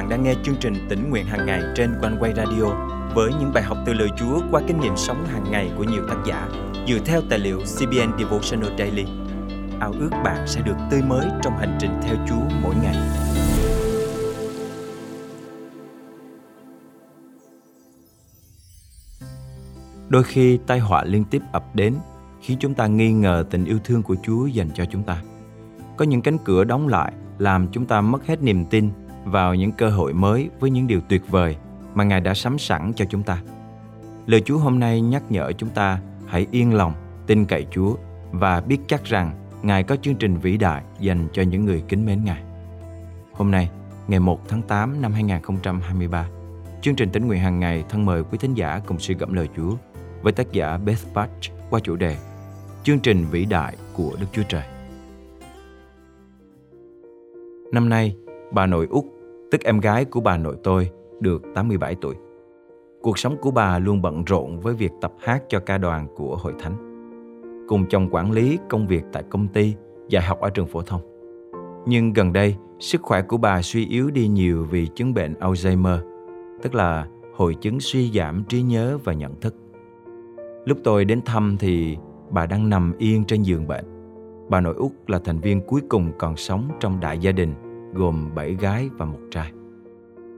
bạn đang nghe chương trình tỉnh nguyện hàng ngày trên quanh quay radio với những bài học từ lời Chúa qua kinh nghiệm sống hàng ngày của nhiều tác giả dựa theo tài liệu CBN Devotional Daily. Ao ước bạn sẽ được tươi mới trong hành trình theo Chúa mỗi ngày. Đôi khi tai họa liên tiếp ập đến khiến chúng ta nghi ngờ tình yêu thương của Chúa dành cho chúng ta. Có những cánh cửa đóng lại làm chúng ta mất hết niềm tin vào những cơ hội mới với những điều tuyệt vời mà Ngài đã sắm sẵn cho chúng ta. Lời Chúa hôm nay nhắc nhở chúng ta hãy yên lòng, tin cậy Chúa và biết chắc rằng Ngài có chương trình vĩ đại dành cho những người kính mến Ngài. Hôm nay, ngày 1 tháng 8 năm 2023, chương trình tính nguyện hàng ngày thân mời quý thính giả cùng suy gẫm lời Chúa với tác giả Beth Batch qua chủ đề Chương trình vĩ đại của Đức Chúa Trời. Năm nay, bà nội Út, tức em gái của bà nội tôi, được 87 tuổi. Cuộc sống của bà luôn bận rộn với việc tập hát cho ca đoàn của hội thánh. Cùng chồng quản lý công việc tại công ty, dạy học ở trường phổ thông. Nhưng gần đây, sức khỏe của bà suy yếu đi nhiều vì chứng bệnh Alzheimer, tức là hội chứng suy giảm trí nhớ và nhận thức. Lúc tôi đến thăm thì bà đang nằm yên trên giường bệnh. Bà nội Út là thành viên cuối cùng còn sống trong đại gia đình, gồm 7 gái và một trai.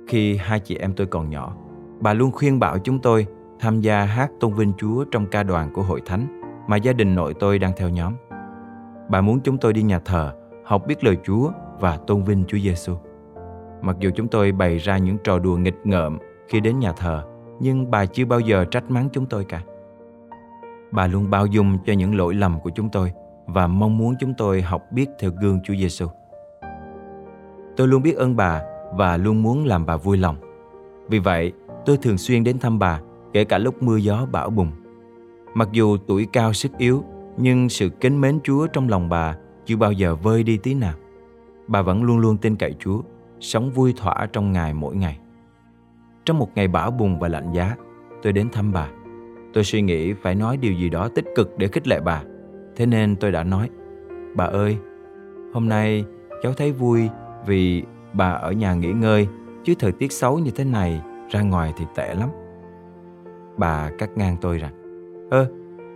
Khi hai chị em tôi còn nhỏ, bà luôn khuyên bảo chúng tôi tham gia hát tôn vinh Chúa trong ca đoàn của hội thánh mà gia đình nội tôi đang theo nhóm. Bà muốn chúng tôi đi nhà thờ, học biết lời Chúa và tôn vinh Chúa Giêsu. Mặc dù chúng tôi bày ra những trò đùa nghịch ngợm khi đến nhà thờ, nhưng bà chưa bao giờ trách mắng chúng tôi cả. Bà luôn bao dung cho những lỗi lầm của chúng tôi và mong muốn chúng tôi học biết theo gương Chúa Giêsu. Tôi luôn biết ơn bà và luôn muốn làm bà vui lòng. Vì vậy, tôi thường xuyên đến thăm bà, kể cả lúc mưa gió bão bùng. Mặc dù tuổi cao sức yếu, nhưng sự kính mến Chúa trong lòng bà chưa bao giờ vơi đi tí nào. Bà vẫn luôn luôn tin cậy Chúa, sống vui thỏa trong Ngài mỗi ngày. Trong một ngày bão bùng và lạnh giá, tôi đến thăm bà. Tôi suy nghĩ phải nói điều gì đó tích cực để khích lệ bà. Thế nên tôi đã nói, bà ơi, hôm nay cháu thấy vui vì bà ở nhà nghỉ ngơi, chứ thời tiết xấu như thế này, ra ngoài thì tệ lắm. Bà cắt ngang tôi rằng, Ơ,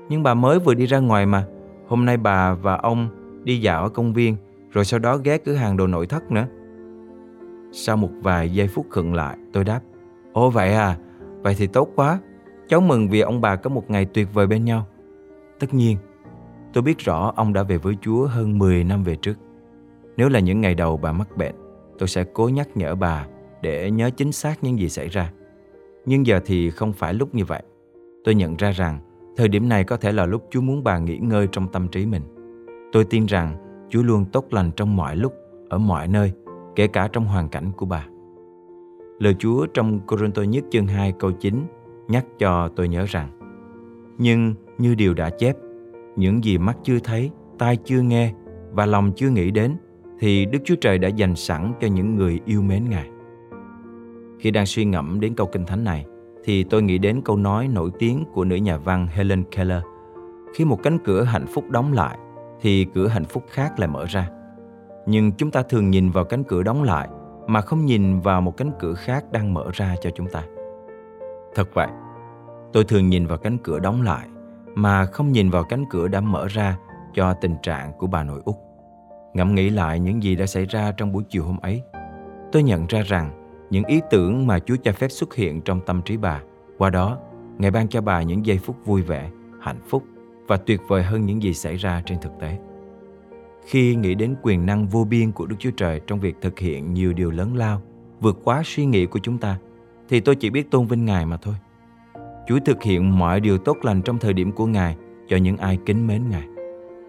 nhưng bà mới vừa đi ra ngoài mà, hôm nay bà và ông đi dạo ở công viên, rồi sau đó ghé cửa hàng đồ nội thất nữa. Sau một vài giây phút khựng lại, tôi đáp, Ồ vậy à, vậy thì tốt quá, cháu mừng vì ông bà có một ngày tuyệt vời bên nhau. Tất nhiên, tôi biết rõ ông đã về với Chúa hơn 10 năm về trước. Nếu là những ngày đầu bà mắc bệnh, tôi sẽ cố nhắc nhở bà để nhớ chính xác những gì xảy ra. Nhưng giờ thì không phải lúc như vậy. Tôi nhận ra rằng thời điểm này có thể là lúc Chúa muốn bà nghỉ ngơi trong tâm trí mình. Tôi tin rằng Chúa luôn tốt lành trong mọi lúc, ở mọi nơi, kể cả trong hoàn cảnh của bà. Lời Chúa trong Corinto nhất chương 2 câu 9 nhắc cho tôi nhớ rằng Nhưng như điều đã chép, những gì mắt chưa thấy, tai chưa nghe và lòng chưa nghĩ đến thì Đức Chúa Trời đã dành sẵn cho những người yêu mến Ngài. Khi đang suy ngẫm đến câu kinh thánh này, thì tôi nghĩ đến câu nói nổi tiếng của nữ nhà văn Helen Keller. Khi một cánh cửa hạnh phúc đóng lại, thì cửa hạnh phúc khác lại mở ra. Nhưng chúng ta thường nhìn vào cánh cửa đóng lại mà không nhìn vào một cánh cửa khác đang mở ra cho chúng ta. Thật vậy, tôi thường nhìn vào cánh cửa đóng lại mà không nhìn vào cánh cửa đã mở ra cho tình trạng của bà nội Úc. Ngẫm nghĩ lại những gì đã xảy ra trong buổi chiều hôm ấy, tôi nhận ra rằng những ý tưởng mà Chúa cho phép xuất hiện trong tâm trí bà, qua đó, Ngài ban cho bà những giây phút vui vẻ, hạnh phúc và tuyệt vời hơn những gì xảy ra trên thực tế. Khi nghĩ đến quyền năng vô biên của Đức Chúa Trời trong việc thực hiện nhiều điều lớn lao, vượt quá suy nghĩ của chúng ta, thì tôi chỉ biết tôn vinh Ngài mà thôi. Chúa thực hiện mọi điều tốt lành trong thời điểm của Ngài cho những ai kính mến Ngài.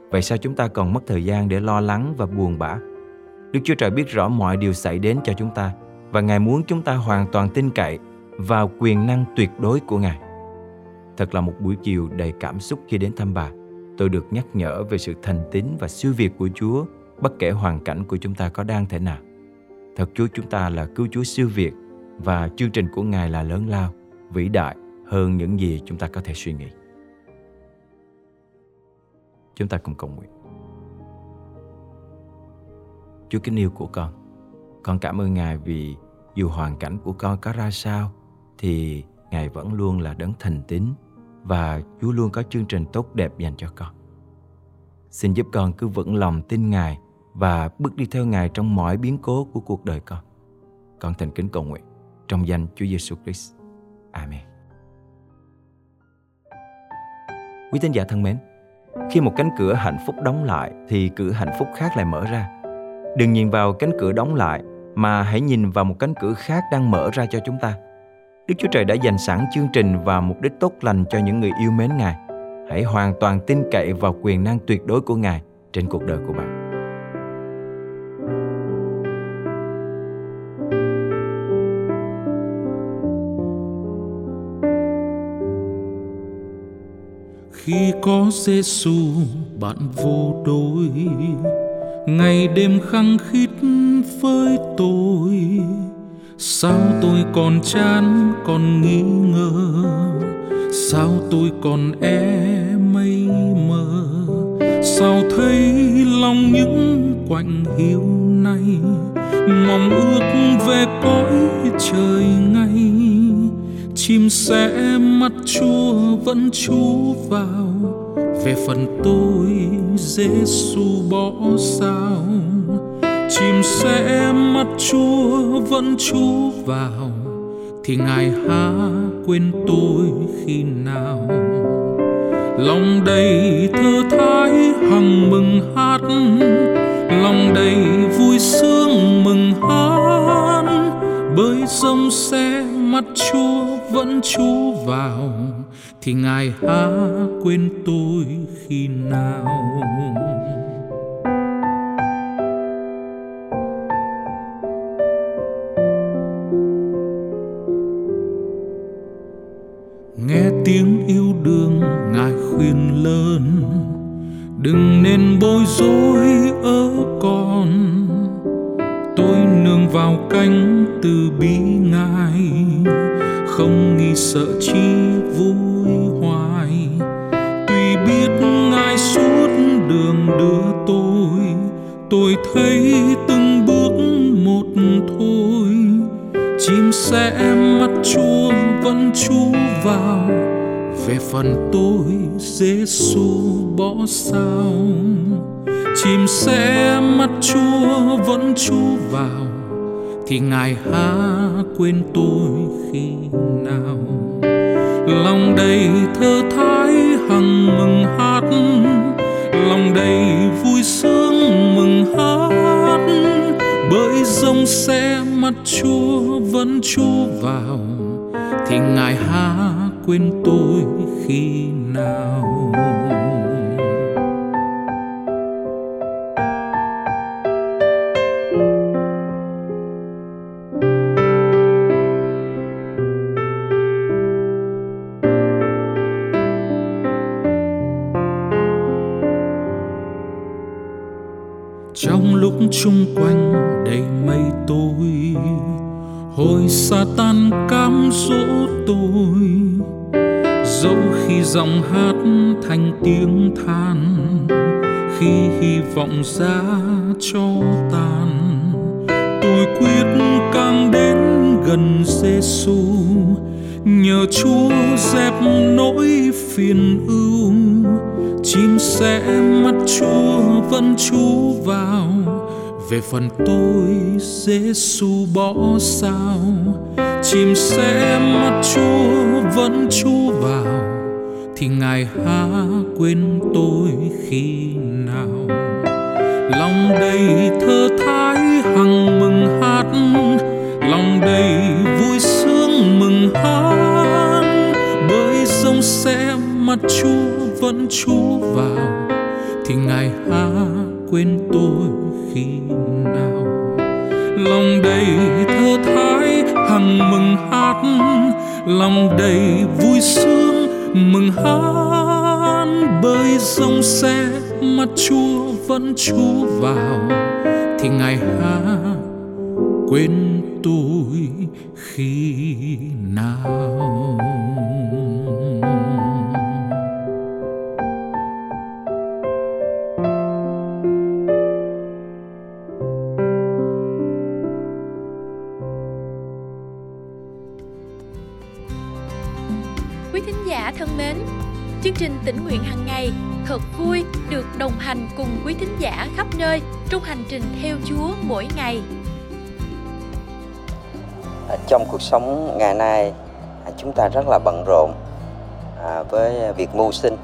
Vậy sao chúng ta còn mất thời gian để lo lắng và buồn bã? Đức Chúa Trời biết rõ mọi điều xảy đến cho chúng ta và Ngài muốn chúng ta hoàn toàn tin cậy vào quyền năng tuyệt đối của Ngài. Thật là một buổi chiều đầy cảm xúc khi đến thăm bà. Tôi được nhắc nhở về sự thành tín và siêu việt của Chúa bất kể hoàn cảnh của chúng ta có đang thế nào. Thật Chúa chúng ta là cứu Chúa siêu việt và chương trình của Ngài là lớn lao, vĩ đại hơn những gì chúng ta có thể suy nghĩ. Chúng ta cùng cầu nguyện. Chúa kính yêu của con, con cảm ơn Ngài vì dù hoàn cảnh của con có ra sao thì ngài vẫn luôn là đấng thành tín và chúa luôn có chương trình tốt đẹp dành cho con xin giúp con cứ vững lòng tin ngài và bước đi theo ngài trong mọi biến cố của cuộc đời con con thành kính cầu nguyện trong danh Chúa Giêsu Christ. Amen. Quý tín giả thân mến, khi một cánh cửa hạnh phúc đóng lại, thì cửa hạnh phúc khác lại mở ra. Đừng nhìn vào cánh cửa đóng lại, mà hãy nhìn vào một cánh cửa khác đang mở ra cho chúng ta. Đức Chúa Trời đã dành sẵn chương trình và mục đích tốt lành cho những người yêu mến Ngài. Hãy hoàn toàn tin cậy vào quyền năng tuyệt đối của Ngài trên cuộc đời của bạn. Khi có Giêsu bạn vô đôi ngày đêm khăng khít với tôi. Sao tôi còn chán, còn nghi ngờ? Sao tôi còn e mây mờ? Sao thấy lòng những quạnh hiu này? Mong ước về cõi trời ngay chim sẽ mắt chúa vẫn chú vào. Về phần tôi Giêsu bỏ sao? Chim sẽ mắt chúa vẫn chú vào. Thì ngài há quên tôi khi nào? Lòng đầy thơ thái hằng mừng hát. Lòng đầy vui sướng mừng hát. Bơi sông sẽ mắt chúa vẫn chú vào, thì ngài há quên tôi khi nào? Nghe tiếng yêu đương ngài khuyên lớn, đừng nên bối rối ở con nương vào cánh từ bi ngài, không nghi sợ chi vui hoài. Tuy biết ngài suốt đường đưa tôi tôi thấy từng bước một thôi. Chim sẽ mắt chúa vẫn chú vào, về phần tôi Giêsu bỏ sao. Chim sẽ mắt chúa vẫn chú vào thì ngài há quên tôi khi nào? Lòng đầy thơ thái hằng mừng hát. Lòng đầy vui sướng mừng hát. Bởi rông xe mắt chúa vẫn chúa vào. Thì ngài há quên tôi khi nào? Hồi sa tan cám dỗ tôi, dẫu khi giọng hát thành tiếng than, khi hy vọng ra cho tàn, tôi quyết càng đến gần Giêsu nhờ Chúa dẹp nỗi phiền ưu, chim sẽ mắt chúa vẫn chú vào về phần tôi Giêsu bỏ sao? Chim sẽ mắt chúa vẫn chú vào, thì ngài há quên tôi khi nào? Lòng đầy thơ thái hằng mừng hát, lòng đầy vui sướng mừng hát. Bởi sông sẽ mắt chúa vẫn chú vào, thì ngài há quên tôi khi nào lòng đầy thơ thái, hằng mừng hát. Lòng đầy vui sướng, mừng hát. Bơi sông xe, mắt chúa vẫn chú vào. Thì ngài ha quên tôi khi nào? Chương trình tỉnh nguyện hàng ngày thật vui được đồng hành cùng quý thính giả khắp nơi trong hành trình theo Chúa mỗi ngày. À, trong cuộc sống ngày nay, à, chúng ta rất là bận rộn à, với việc mưu sinh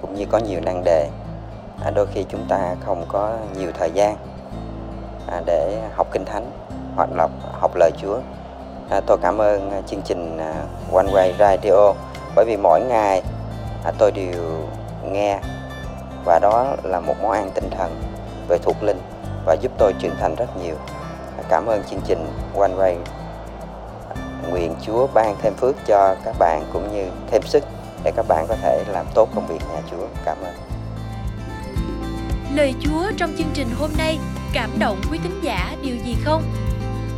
cũng như có nhiều nan đề. Đôi khi chúng ta không có nhiều thời gian để học kinh thánh hoặc là học lời Chúa. Tôi cảm ơn chương trình One Way Radio bởi vì mỗi ngày tôi đều nghe và đó là một món ăn tinh thần về thuộc linh và giúp tôi trưởng thành rất nhiều. Cảm ơn chương trình One Way. Nguyện Chúa ban thêm phước cho các bạn cũng như thêm sức để các bạn có thể làm tốt công việc nhà Chúa. Cảm ơn. Lời Chúa trong chương trình hôm nay cảm động quý tín giả điều gì không?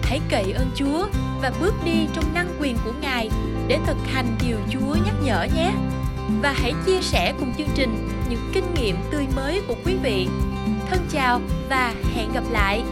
Hãy cậy ơn Chúa và bước đi trong năng quyền của Ngài để thực hành điều Chúa nhắc nhở nhé. Và hãy chia sẻ cùng chương trình những kinh nghiệm tươi mới của quý vị. Thân chào và hẹn gặp lại.